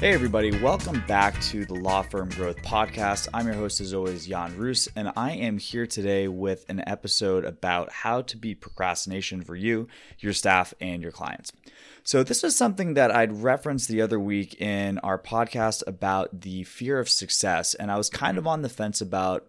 Hey, everybody, welcome back to the Law Firm Growth Podcast. I'm your host, as always, Jan Roos, and I am here today with an episode about how to beat procrastination for you, your staff, and your clients. So, this is something that I'd referenced the other week in our podcast about the fear of success, and I was kind of on the fence about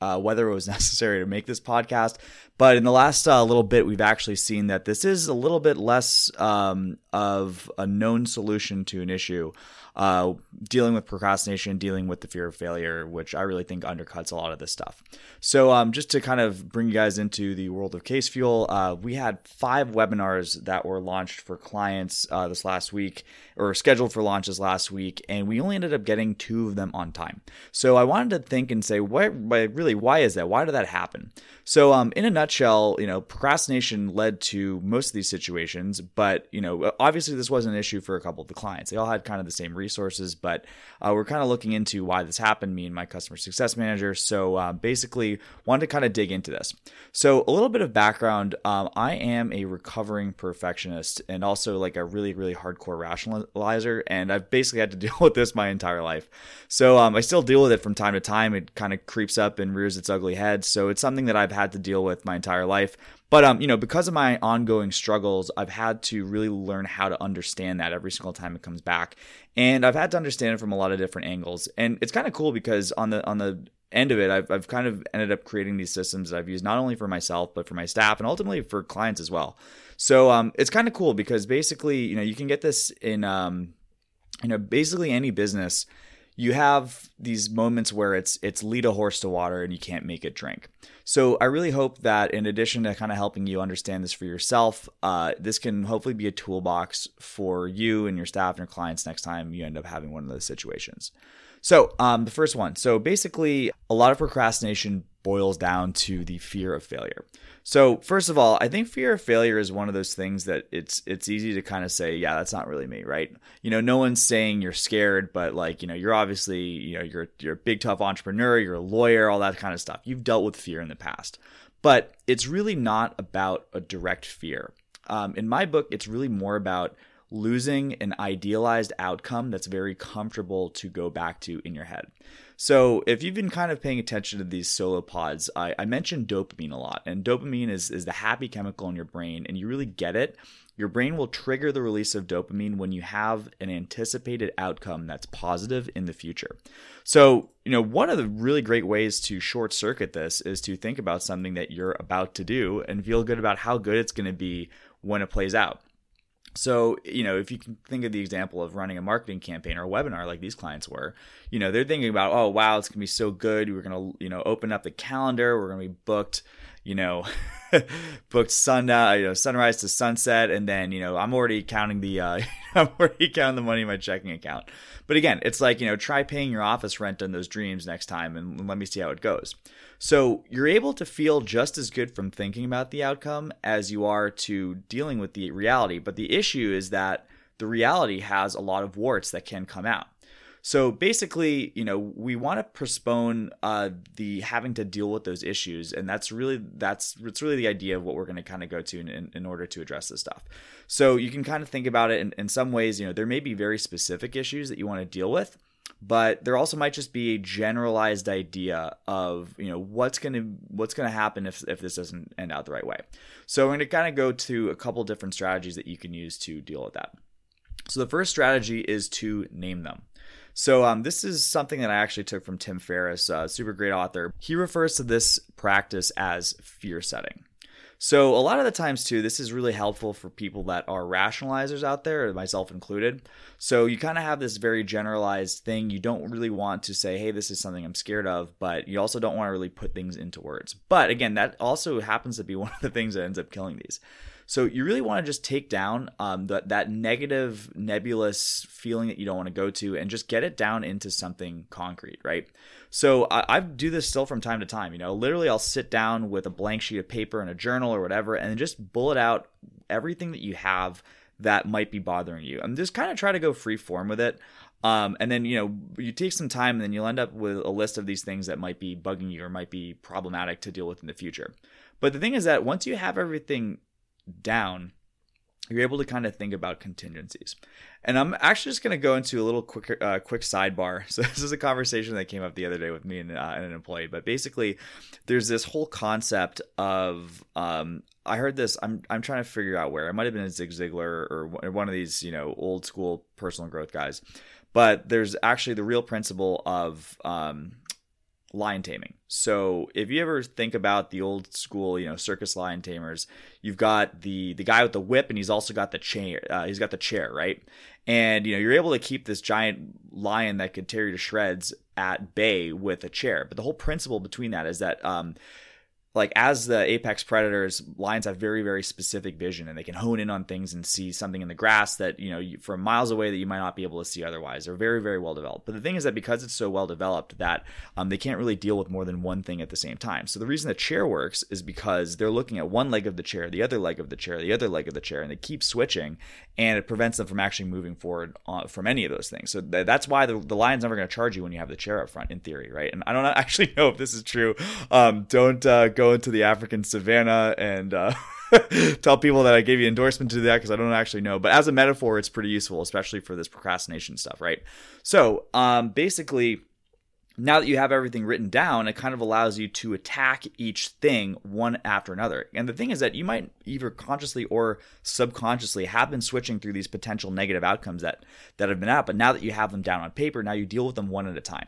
uh, whether it was necessary to make this podcast. But in the last uh, little bit, we've actually seen that this is a little bit less um, of a known solution to an issue uh, dealing with procrastination, dealing with the fear of failure, which I really think undercuts a lot of this stuff. So, um, just to kind of bring you guys into the world of Case Fuel, uh, we had five webinars that were launched for clients uh, this last week, or scheduled for launches last week, and we only ended up getting two of them on time. So, I wanted to think and say, what, really, why is that? Why did that happen? So, um, in a nutshell, you know, procrastination led to most of these situations, but you know, obviously, this was an issue for a couple of the clients. They all had kind of the same resources, but uh, we're kind of looking into why this happened, me and my customer success manager. So uh, basically, wanted to kind of dig into this. So a little bit of background: um, I am a recovering perfectionist and also like a really, really hardcore rationalizer, and I've basically had to deal with this my entire life. So um, I still deal with it from time to time. It kind of creeps up and rears its ugly head. So it's something that I've had to deal with my entire life. But um, you know, because of my ongoing struggles, I've had to really learn how to understand that every single time it comes back, and I've had to understand it from a lot of different angles. And it's kind of cool because on the on the end of it, I've I've kind of ended up creating these systems that I've used not only for myself but for my staff and ultimately for clients as well. So um, it's kind of cool because basically, you know, you can get this in um, you know, basically any business you have these moments where it's it's lead a horse to water and you can't make it drink. So I really hope that in addition to kind of helping you understand this for yourself, uh, this can hopefully be a toolbox for you and your staff and your clients next time you end up having one of those situations. So um, the first one. So basically, a lot of procrastination boils down to the fear of failure. So first of all, I think fear of failure is one of those things that it's it's easy to kind of say, yeah, that's not really me, right? You know, no one's saying you're scared, but like, you know, you're obviously, you know, you're you're a big tough entrepreneur, you're a lawyer, all that kind of stuff. You've dealt with fear in the past. But it's really not about a direct fear. Um, in my book, it's really more about losing an idealized outcome that's very comfortable to go back to in your head. So, if you've been kind of paying attention to these solo pods, I, I mentioned dopamine a lot, and dopamine is, is the happy chemical in your brain, and you really get it. Your brain will trigger the release of dopamine when you have an anticipated outcome that's positive in the future. So, you know, one of the really great ways to short circuit this is to think about something that you're about to do and feel good about how good it's going to be when it plays out. So, you know, if you can think of the example of running a marketing campaign or a webinar like these clients were, you know, they're thinking about, oh, wow, it's going to be so good. We're going to, you know, open up the calendar. We're going to be booked, you know, booked sun, uh, you know, sunrise to sunset. And then, you know, I'm already counting the, uh, I'm already counting the money in my checking account. But again, it's like, you know, try paying your office rent on those dreams next time and let me see how it goes. So you're able to feel just as good from thinking about the outcome as you are to dealing with the reality. But the issue is that the reality has a lot of warts that can come out. So basically, you know, we want to postpone uh, the having to deal with those issues, and that's really that's it's really the idea of what we're going to kind of go to in, in, order to address this stuff. So you can kind of think about it in, in some ways. You know, there may be very specific issues that you want to deal with, but there also might just be a generalized idea of you know what's going to what's going to happen if if this doesn't end out the right way. So we're going to kind of go to a couple different strategies that you can use to deal with that. So the first strategy is to name them. So um, this is something that I actually took from Tim Ferriss, super great author. He refers to this practice as fear setting. So, a lot of the times, too, this is really helpful for people that are rationalizers out there, myself included. So, you kind of have this very generalized thing. You don't really want to say, hey, this is something I'm scared of, but you also don't want to really put things into words. But again, that also happens to be one of the things that ends up killing these. So you really want to just take down um, that that negative, nebulous feeling that you don't want to go to, and just get it down into something concrete, right? So I, I, do this still from time to time. You know, literally, I'll sit down with a blank sheet of paper and a journal or whatever, and just bullet out everything that you have that might be bothering you. And just kind of try to go free form with it. Um, and then you know you take some time and then you'll end up with a list of these things that might be bugging you or might be problematic to deal with in the future. But the thing is that once you have everything down you're able to kind of think about contingencies. And I'm actually just going to go into a little quick, uh, quick sidebar. So this is a conversation that came up the other day with me and, uh, and an employee. But basically, there's this whole concept of um, I heard this. I'm I'm trying to figure out where it might have been a Zig Ziglar or one of these you know old school personal growth guys. But there's actually the real principle of um, lion taming. So if you ever think about the old school, you know, circus lion tamers, you've got the the guy with the whip, and he's also got the chair. Uh, he's got the chair, right? And you know, you're able to keep this giant lion that could tear you to shreds at bay with a chair. But the whole principle between that is that um, like as the apex predators lions have very very specific vision and they can hone in on things and see something in the grass that you know from miles away that you might not be able to see otherwise. They're very very well developed. But the thing is that because it's so well developed that um, they can't really deal with more than one thing at the same time. So the reason the chair works is because they're looking at one leg of the chair the other leg of the chair the other leg of the chair and they keep switching and it prevents them from actually moving forward uh, from any of those things. So th- that's why the, the lion's never going to charge you when you have the chair up front in theory right? And i don't actually know if this is true. Um, don't uh, go into the African savannah and uh, tell people that I gave you endorsement to do that because I don't actually know. But as a metaphor, it's pretty useful, especially for this procrastination stuff, right? So um, basically, now that you have everything written down, it kind of allows you to attack each thing one after another. And the thing is that you might either consciously or subconsciously have been switching through these potential negative outcomes that that have been out, but now that you have them down on paper, now you deal with them one at a time.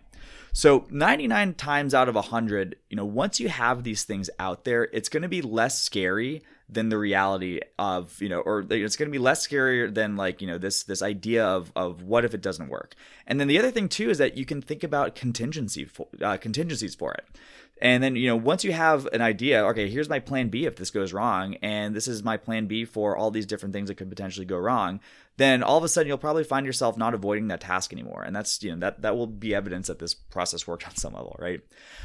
So 99 times out of 100, you know, once you have these things out there, it's going to be less scary than the reality of, you know, or it's going to be less scarier than like, you know, this this idea of of what if it doesn't work. And then the other thing too is that you can think about contingency for, uh, contingencies for it. And then, you know, once you have an idea, okay, here's my plan B if this goes wrong, and this is my plan B for all these different things that could potentially go wrong, then all of a sudden you'll probably find yourself not avoiding that task anymore. And that's, you know, that that will be evidence that this process worked on some level, right?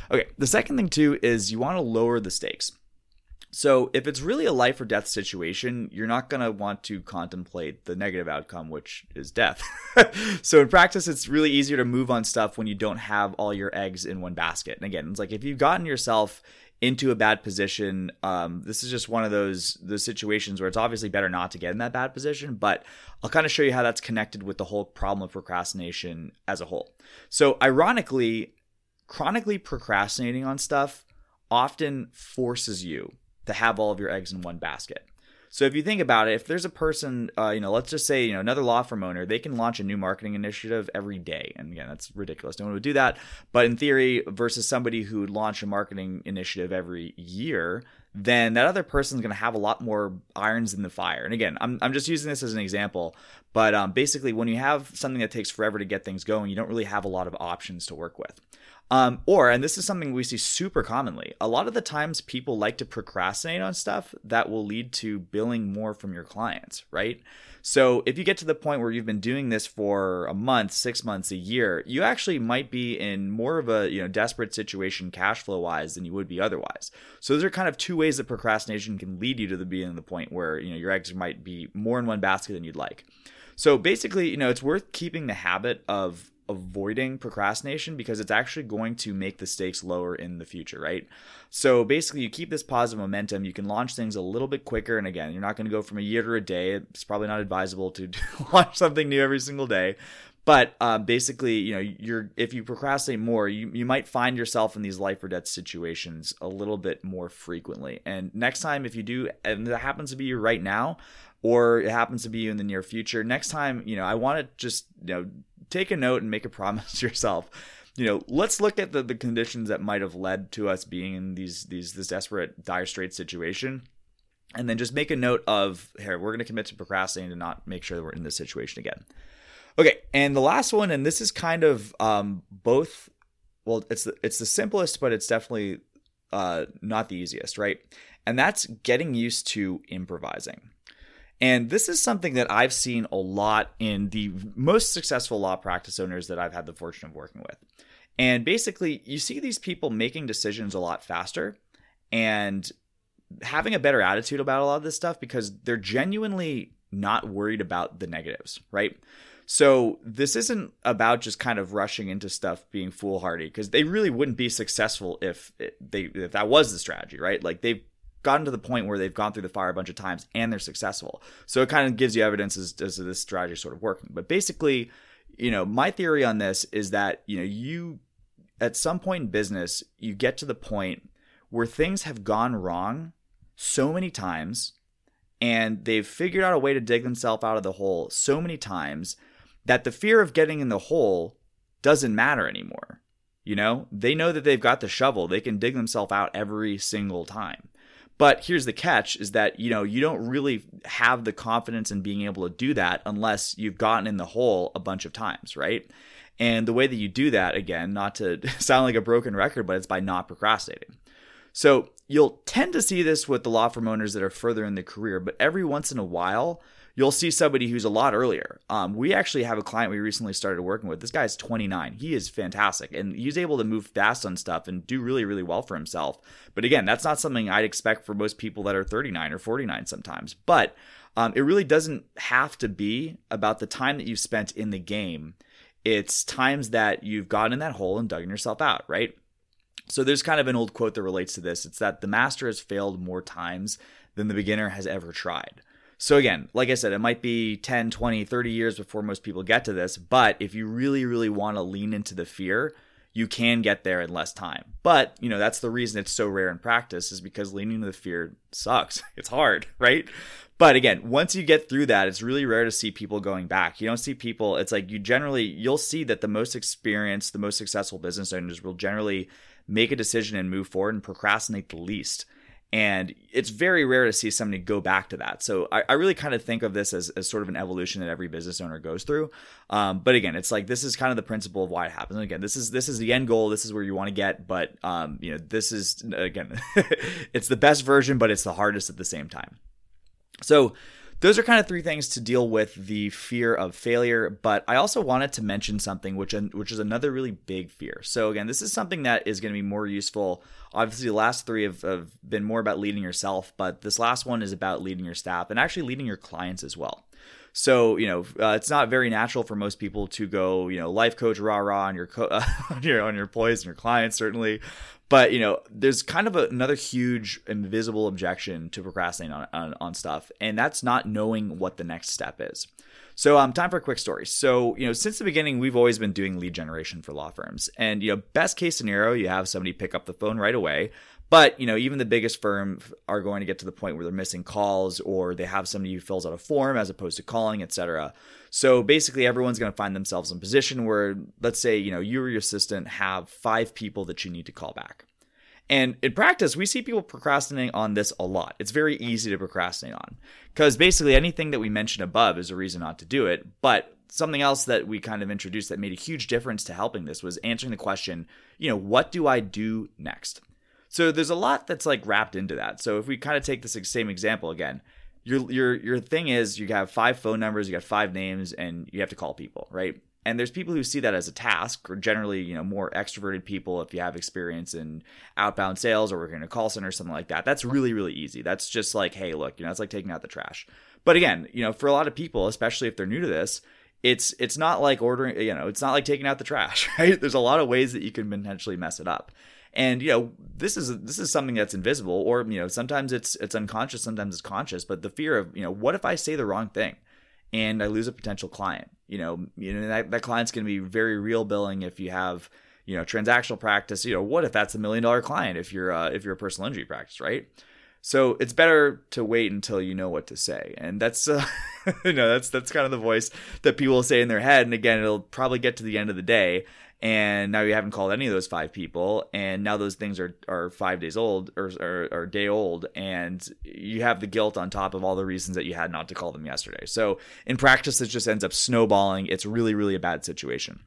Okay. The second thing too is you want to lower the stakes. So, if it's really a life or death situation, you're not going to want to contemplate the negative outcome, which is death. so, in practice, it's really easier to move on stuff when you don't have all your eggs in one basket. And again, it's like if you've gotten yourself into a bad position, um, this is just one of those those situations where it's obviously better not to get in that bad position. But I'll kind of show you how that's connected with the whole problem of procrastination as a whole. So, ironically, chronically procrastinating on stuff often forces you to have all of your eggs in one basket. So if you think about it, if there's a person, uh, you know, let's just say, you know, another law firm owner, they can launch a new marketing initiative every day. And again, that's ridiculous. No one would do that. But in theory, versus somebody who would launch a marketing initiative every year, then that other person's going to have a lot more irons in the fire. And again, I'm, I'm just using this as an example, but um, basically, when you have something that takes forever to get things going, you don't really have a lot of options to work with. Um, or, and this is something we see super commonly, a lot of the times people like to procrastinate on stuff that will lead to billing more from your clients, right? So if you get to the point where you've been doing this for a month, six months, a year, you actually might be in more of a you know desperate situation cash flow wise than you would be otherwise. So those are kind of two ways that procrastination can lead you to the being the point where you know your eggs might be more in one basket than you'd like. So basically, you know, it's worth keeping the habit of avoiding procrastination because it's actually going to make the stakes lower in the future, right? So basically, you keep this positive momentum, you can launch things a little bit quicker. And again, you're not going to go from a year to a day. It's probably not advisable to launch something new every single day. But um, basically, you know, you're if you procrastinate more, you, you might find yourself in these life or death situations a little bit more frequently. And next time, if you do, and that happens to be you right now, or it happens to be you in the near future, next time, you know, I want to just you know take a note and make a promise yourself. You know let's look at the, the conditions that might have led to us being in these these this desperate dire straight situation. And then just make a note of here we're going to commit to procrastinating to not make sure that we're in this situation again. Okay and the last one and this is kind of um, both well it's the, it's the simplest but it's definitely uh, not the easiest right? And that's getting used to improvising and this is something that I've seen a lot in the most successful law practice owners that I've had the fortune of working with. And basically, you see these people making decisions a lot faster and having a better attitude about a lot of this stuff because they're genuinely not worried about the negatives, right? So this isn't about just kind of rushing into stuff being foolhardy because they really wouldn't be successful if they if that was the strategy, right? Like they've gotten to the point where they've gone through the fire a bunch of times and they're successful. So it kind of gives you evidence as, as to this strategy sort of working. But basically, you know, my theory on this is that, you know, you at some point in business, you get to the point where things have gone wrong so many times and they've figured out a way to dig themselves out of the hole so many times that the fear of getting in the hole doesn't matter anymore. You know, they know that they've got the shovel, they can dig themselves out every single time. But here's the catch is that, you know, you don't really have the confidence in being able to do that unless you've gotten in the hole a bunch of times, right? And the way that you do that, again, not to sound like a broken record, but it's by not procrastinating. So you'll tend to see this with the law firm owners that are further in the career, but every once in a while, you'll see somebody who's a lot earlier. Um, we actually have a client we recently started working with. This guy's 29. He is fantastic, and he's able to move fast on stuff and do really, really well for himself. But again, that's not something I'd expect for most people that are 39 or 49 sometimes. But um, it really doesn't have to be about the time that you've spent in the game. It's times that you've gotten in that hole and dug yourself out, right? So there's kind of an old quote that relates to this. It's that the master has failed more times than the beginner has ever tried. So again, like I said, it might be 10, 20, 30 years before most people get to this, but if you really really want to lean into the fear, you can get there in less time. But, you know, that's the reason it's so rare in practice is because leaning into the fear sucks. It's hard, right? But again, once you get through that, it's really rare to see people going back. You don't see people, it's like you generally, you'll see that the most experienced, the most successful business owners will generally make a decision and move forward and procrastinate the least. And it's very rare to see somebody go back to that. So I, I really kind of think of this as, as sort of an evolution that every business owner goes through. Um, but again, it's like this is kind of the principle of why it happens. And again, this is this is the end goal. This is where you want to get. But um, you know, this is again, it's the best version, but it's the hardest at the same time. So those are kind of three things to deal with the fear of failure but i also wanted to mention something which which is another really big fear. So again this is something that is going to be more useful. Obviously the last three have, have been more about leading yourself but this last one is about leading your staff and actually leading your clients as well so you know, uh, it's not very natural for most people to go, you know, life coach rah rah on your co- on your on your employees and your clients certainly, but you know, there's kind of a, another huge invisible objection to procrastinating on, on, on stuff, and that's not knowing what the next step is. So, um, time for a quick story. So, you know, since the beginning, we've always been doing lead generation for law firms, and you know, best case scenario, you have somebody pick up the phone right away. But, you know, even the biggest firm are going to get to the point where they're missing calls or they have somebody who fills out a form as opposed to calling, etc. So basically everyone's going to find themselves in a position where let's say, you know, you or your assistant have 5 people that you need to call back. And in practice, we see people procrastinating on this a lot. It's very easy to procrastinate on because basically anything that we mentioned above is a reason not to do it. But something else that we kind of introduced that made a huge difference to helping this was answering the question, you know, what do I do next? So there's a lot that's like wrapped into that. So if we kind of take this same example again, your your your thing is you have five phone numbers, you got five names, and you have to call people, right? And there's people who see that as a task, or generally, you know, more extroverted people. If you have experience in outbound sales or working in a call center, or something like that, that's really really easy. That's just like, hey, look, you know, it's like taking out the trash. But again, you know, for a lot of people, especially if they're new to this, it's it's not like ordering, you know, it's not like taking out the trash, right? There's a lot of ways that you can potentially mess it up and you know this is this is something that's invisible or you know sometimes it's it's unconscious sometimes it's conscious but the fear of you know what if i say the wrong thing and i lose a potential client? You know you know that, that client's going to be very real billing if you have you know transactional practice. You know what if that's a million dollar client if you're uh, if you're a personal injury practice right? So it's better to wait until you know what to say. And that's uh, you know that's that's kind of the voice that people say in their head. And again it'll probably get to the end of the day and now you haven't called any of those five people. And now those things are, are five days old or, or, or day old. And you have the guilt on top of all the reasons that you had not to call them yesterday. So in practice it just ends up snowballing. It's really really a bad situation.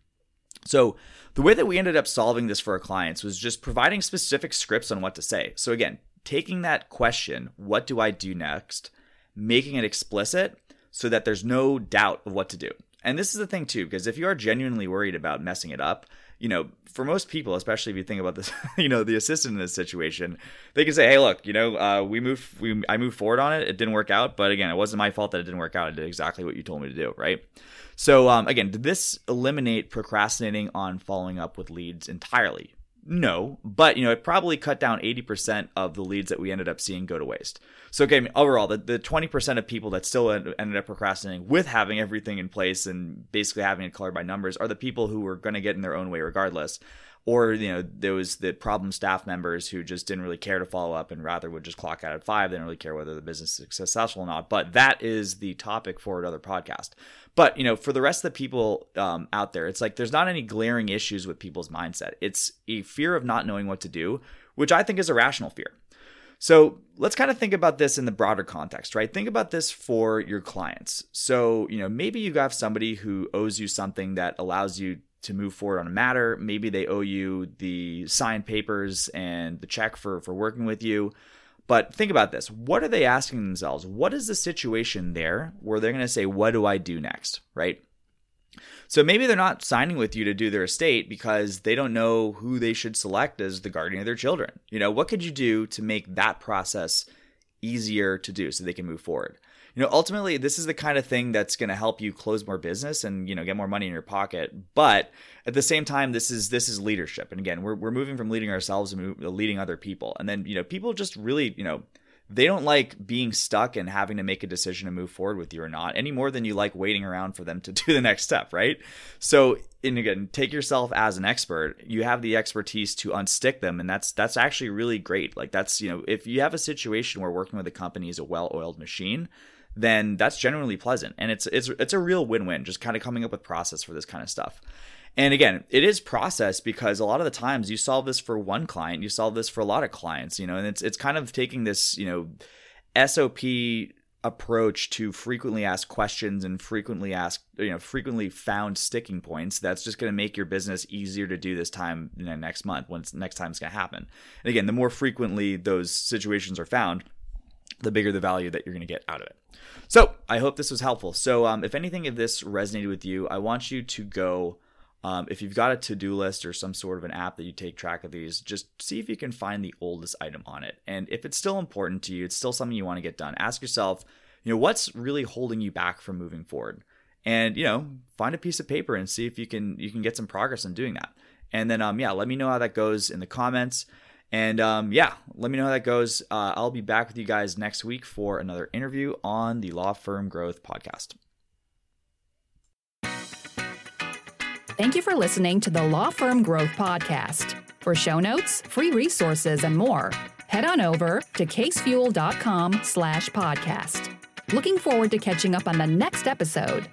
So the way that we ended up solving this for our clients was just providing specific scripts on what to say. So again taking that question what do i do next? Making it explicit so that there's no doubt of what to do and this is the thing too, because if you are genuinely worried about messing it up, you know, for most people, especially if you think about this, you know, the assistant in this situation, they can say, "Hey, look, you know, uh, we moved, we, I moved forward on it. It didn't work out, but again, it wasn't my fault that it didn't work out. I did exactly what you told me to do, right?" So, um, again, did this eliminate procrastinating on following up with leads entirely? No, but you know, it probably cut down 80% of the leads that we ended up seeing go to waste. So again, overall, the, the 20% of people that still ended up procrastinating with having everything in place and basically having it colored by numbers are the people who were going to get in their own way regardless. Or, you know, there was the problem staff members who just didn't really care to follow up and rather would just clock out at five. They didn't really care whether the business is successful or not. But that is the topic for another podcast. But you know, for the rest of the people um, out there, it's like there's not any glaring issues with people's mindset. It's a fear of not knowing what to do, which I think is a rational fear. So let's kind of think about this in the broader context, right? Think about this for your clients. So, you know, maybe you have somebody who owes you something that allows you to move forward on a matter. Maybe they owe you the signed papers and the check for for working with you. But think about this. What are they asking themselves? What is the situation there where they're going to say, "What do I do next?" right? So maybe they're not signing with you to do their estate because they don't know who they should select as the guardian of their children. You know, what could you do to make that process easier to do so they can move forward? You know, ultimately, this is the kind of thing that's going to help you close more business and you know get more money in your pocket. But at the same time, this is this is leadership, and again, we're we're moving from leading ourselves to leading other people, and then you know people just really you know they don't like being stuck and having to make a decision to move forward with you or not any more than you like waiting around for them to do the next step, right? So, and again, take yourself as an expert. You have the expertise to unstick them, and that's that's actually really great. Like that's you know, if you have a situation where working with a company is a well-oiled machine, then that's generally pleasant, and it's it's it's a real win-win. Just kind of coming up with process for this kind of stuff. And again, it is process because a lot of the times you solve this for one client, you solve this for a lot of clients, you know, and it's it's kind of taking this, you know, SOP approach to frequently asked questions and frequently asked, you know, frequently found sticking points. That's just going to make your business easier to do this time, you know, next month when next time it's going to happen. And again, the more frequently those situations are found, the bigger the value that you're going to get out of it. So I hope this was helpful. So um, if anything of this resonated with you, I want you to go um, if you've got a to do list or some sort of an app that you take track of these, just see if you can find the oldest item on it. And if it's still important to you, it's still something you want to get done, ask yourself, you know, what's really holding you back from moving forward? And, you know, find a piece of paper and see if you can you can get some progress in doing that. And then um yeah, let me know how that goes in the comments. And um, yeah, let me know how that goes. Uh, I'll be back with you guys next week for another interview on the Law Firm Growth Podcast. Thank you for listening to the Law Firm Growth Podcast. For show notes, free resources, and more, head on over to casefuel.com slash podcast. Looking forward to catching up on the next episode.